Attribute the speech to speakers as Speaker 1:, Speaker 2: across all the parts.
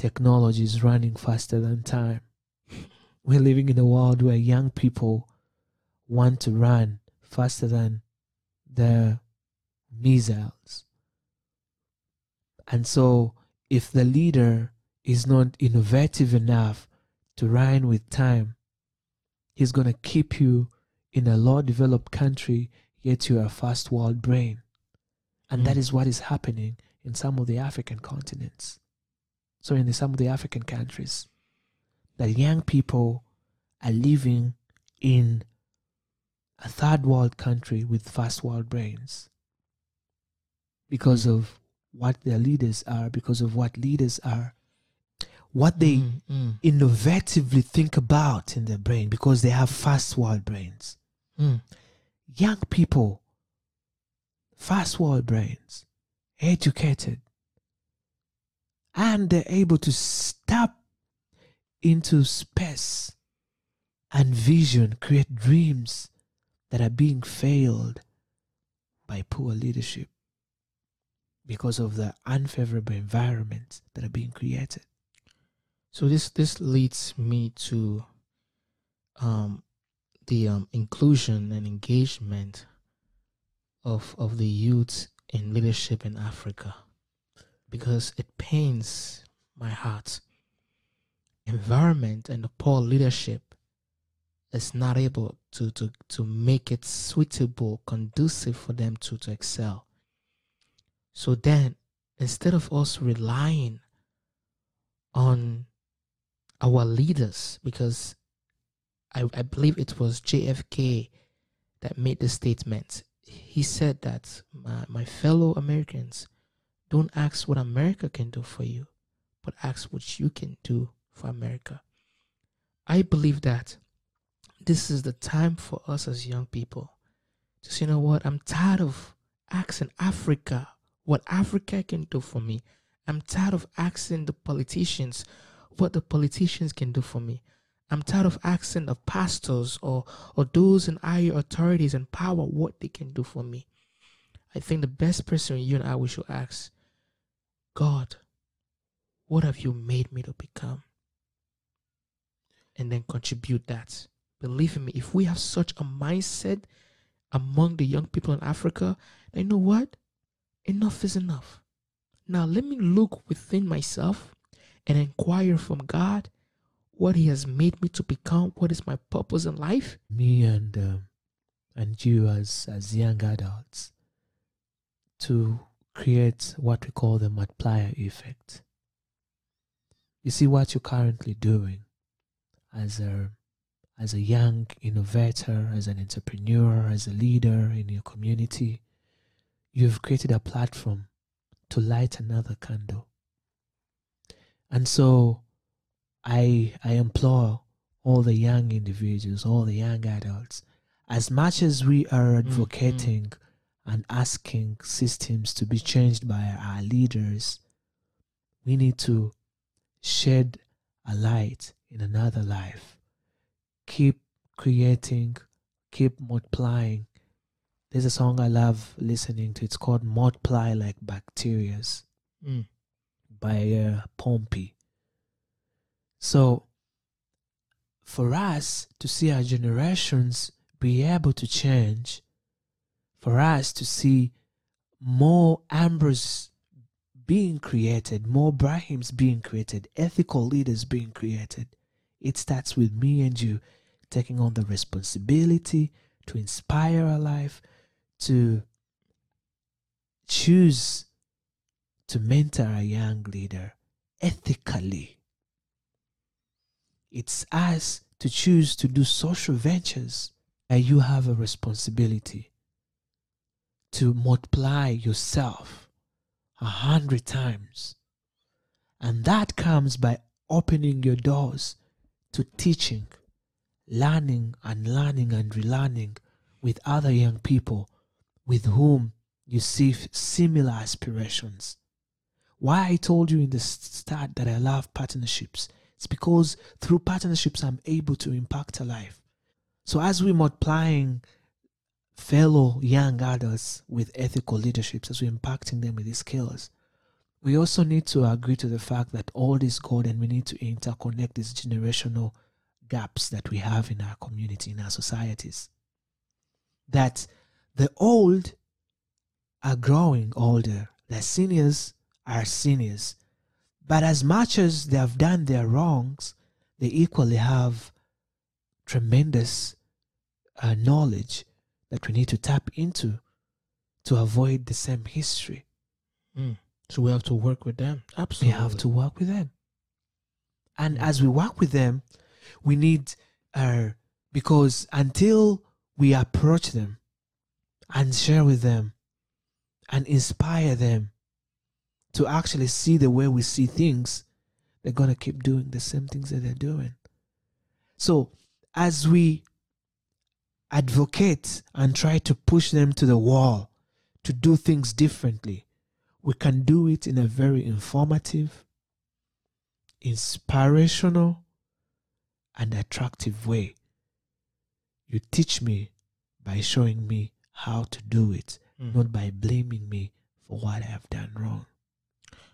Speaker 1: technology is running faster than time. We're living in a world where young people want to run faster than the missiles. And so, if the leader is not innovative enough to run with time, he's going to keep you in a low developed country, yet you're a first world brain. And mm. that is what is happening in some of the African continents. So, in the, some of the African countries, that young people are living in a third world country with first world brains because mm. of what their leaders are, because of what leaders are, what they mm, mm. innovatively think about in their brain, because they have first world brains. Mm. Young people, first world brains, educated, and they're able to step into space and vision, create dreams that are being failed by poor leadership because of the unfavorable environments that are being created.
Speaker 2: So this this leads me to um, the um, inclusion and engagement of of the youth in leadership in Africa because it pains my heart. Environment and the poor leadership is not able to to to make it suitable, conducive for them to to excel. So then, instead of us relying on our leaders, because I, I believe it was JFK that made the statement. He said that my, my fellow Americans don't ask what America can do for you, but ask what you can do for America. I believe that this is the time for us as young people to say, you know what, I'm tired of asking Africa what Africa can do for me. I'm tired of asking the politicians what the politicians can do for me. I'm tired of asking the pastors or, or those in higher authorities and power what they can do for me. I think the best person you and I we should ask, God, what have you made me to become? And then contribute that. Believe me, if we have such a mindset among the young people in Africa, you know what? Enough is enough. Now let me look within myself and inquire from God what He has made me to become, what is my purpose in life.
Speaker 1: Me and um, and you as as young adults to create what we call the multiplier effect. You see what you're currently doing as a as a young innovator, as an entrepreneur, as a leader in your community, you've created a platform to light another candle. And so I I implore all the young individuals, all the young adults, as much as we are mm-hmm. advocating mm-hmm. And asking systems to be changed by our leaders, we need to shed a light in another life. Keep creating, keep multiplying. There's a song I love listening to. It's called Multiply Like Bacterias mm. by uh, Pompey. So, for us to see our generations be able to change, for us to see more Ambers being created, more Brahims being created, ethical leaders being created, it starts with me and you taking on the responsibility to inspire our life, to choose to mentor a young leader ethically. It's us to choose to do social ventures. And you have a responsibility to multiply yourself a hundred times. And that comes by opening your doors to teaching, learning and learning and relearning with other young people with whom you see similar aspirations. Why I told you in the start that I love partnerships it's because through partnerships, I'm able to impact a life. So as we're multiplying fellow young adults with ethical leaderships, as we're impacting them with these skills, we also need to agree to the fact that all is God and we need to interconnect these generational gaps that we have in our community, in our societies. That the old are growing older, the seniors are seniors. But as much as they have done their wrongs, they equally have tremendous uh, knowledge that we need to tap into to avoid the same history.
Speaker 2: Mm. So we have to work with them. Absolutely.
Speaker 1: We have to work with them. And as we work with them, we need uh, because until we approach them and share with them and inspire them to actually see the way we see things, they're going to keep doing the same things that they're doing. So, as we advocate and try to push them to the wall to do things differently, we can do it in a very informative, inspirational, and attractive way. You teach me by showing me how to do it, mm. not by blaming me for what I have done wrong.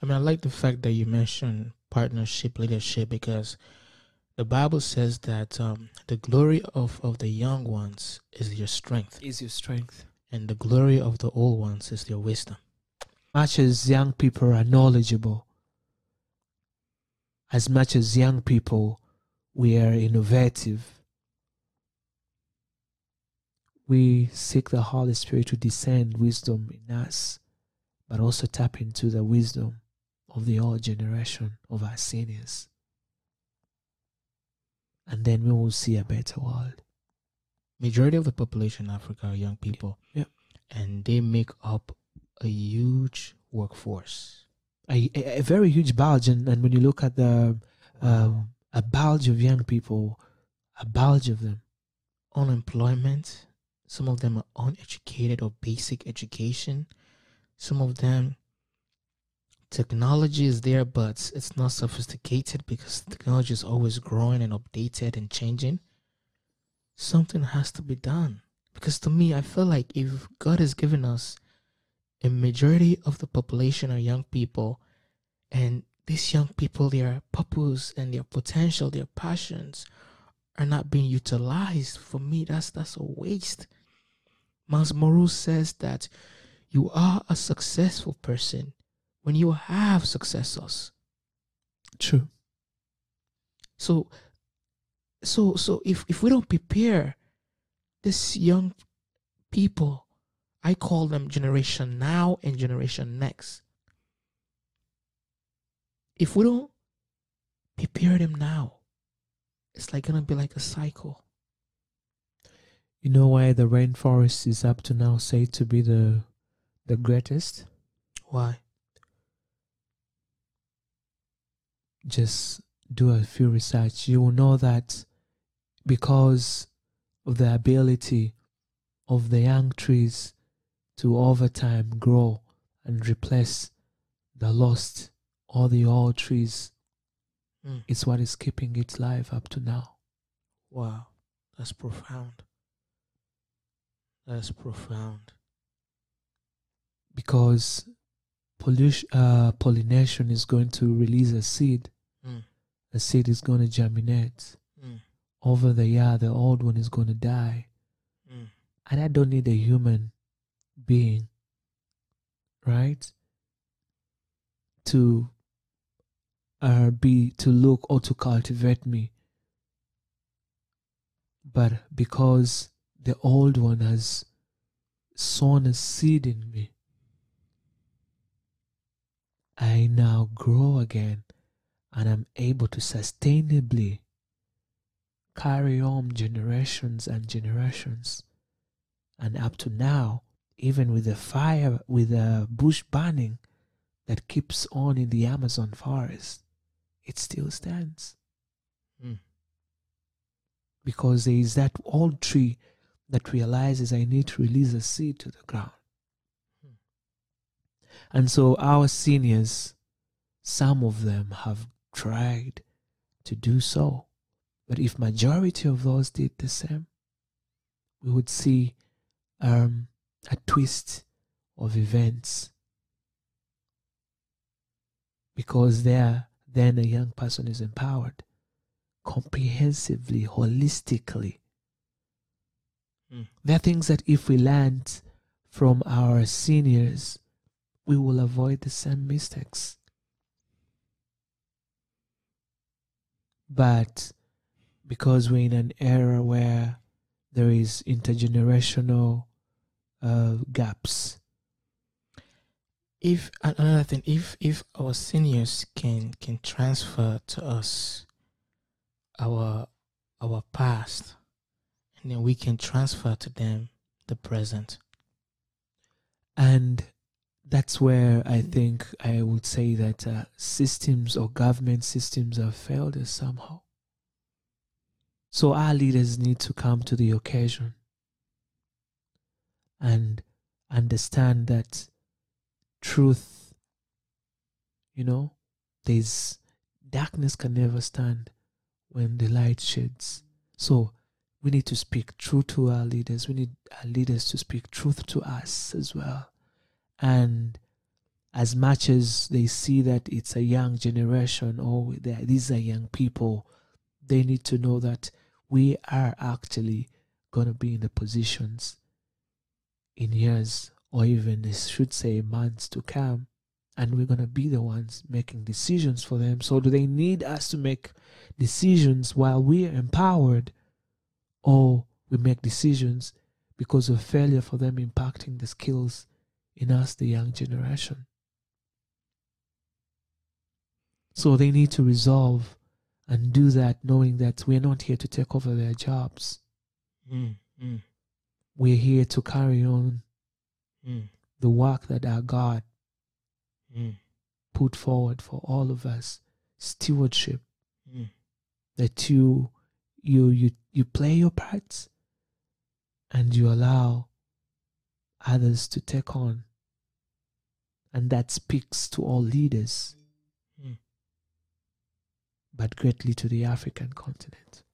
Speaker 2: I mean, I like the fact that you mentioned partnership leadership because the Bible says that um, the glory of, of the young ones is your strength.
Speaker 1: Is your strength.
Speaker 2: And the glory of the old ones is your wisdom.
Speaker 1: As much as young people are knowledgeable, as much as young people we are innovative, we seek the Holy Spirit to descend wisdom in us, but also tap into the wisdom of the old generation of our seniors. And then we will see a better world.
Speaker 2: Majority of the population in Africa are young people.
Speaker 1: Yeah.
Speaker 2: And they make up a huge workforce.
Speaker 1: A, a, a very huge bulge. And, and when you look at the um, a bulge of young people, a bulge of them.
Speaker 2: Unemployment. Some of them are uneducated or basic education. Some of them technology is there, but it's not sophisticated because technology is always growing and updated and changing. Something has to be done. Because to me, I feel like if God has given us a majority of the population are young people, and these young people, their purpose and their potential, their passions are not being utilized. For me, that's that's a waste. Myles Munroe says that you are a successful person when you have successors.
Speaker 1: True.
Speaker 2: So so so if if we don't prepare this young people, I call them generation now and generation next. If we don't prepare them now, it's like gonna be like a cycle.
Speaker 1: You know why the rainforest is up to now said to be the the greatest?
Speaker 2: Why?
Speaker 1: Just do a few research, you will know that because of the ability of the young trees to over time grow and replace the lost or the old trees, mm. it's what is keeping its life up to now.
Speaker 2: Wow, that's profound. That's profound.
Speaker 1: Because pollution, uh, pollination is going to release a seed Mm. The seed is going to germinate. Mm. Over the year, the old one is going to die. Mm. And I don't need a human being, right? To uh, be, to look or to cultivate me. But because the old one has sown a seed in me, I now grow again and I'm able to sustainably carry on generations and generations. And up to now, even with the fire, with the bush burning that keeps on in the Amazon forest, it still stands. Mm. Because there is that old tree that realizes I need to release a seed to the ground. Mm. And so our seniors, some of them have tried to do so. But if majority of those did the same, we would see um, a twist of events because there then a young person is empowered comprehensively, holistically.
Speaker 2: Mm.
Speaker 1: There are things that if we learned from our seniors, we will avoid the same mistakes. But because we're in an era where there is intergenerational uh, gaps,
Speaker 2: if another thing if if our seniors can can transfer to us our our past and then we can transfer to them the present.
Speaker 1: And that's where I think I would say that uh, systems or government systems have failed us somehow. So our leaders need to come to the occasion and understand that truth, you know, there's darkness can never stand when the light sheds. So we need to speak truth to our leaders. We need our leaders to speak truth to us as well. And as much as they see that it's a young generation or these are young people, they need to know that we are actually going to be in the positions in years or even I should say months to come. And we're going to be the ones making decisions for them. So do they need us to make decisions while we are empowered? Or we make decisions because of failure for them impacting the skills in us the young generation. So they need to resolve and do that knowing that we're not here to take over their jobs.
Speaker 2: Mm, mm,
Speaker 1: we're here to carry on
Speaker 2: mm,
Speaker 1: the work that our God
Speaker 2: mm,
Speaker 1: put forward for all of us. Stewardship.
Speaker 2: Mm.
Speaker 1: that you you you you play your parts and you allow others to take on and that speaks to all leaders
Speaker 2: Mm.
Speaker 1: but greatly to the african continent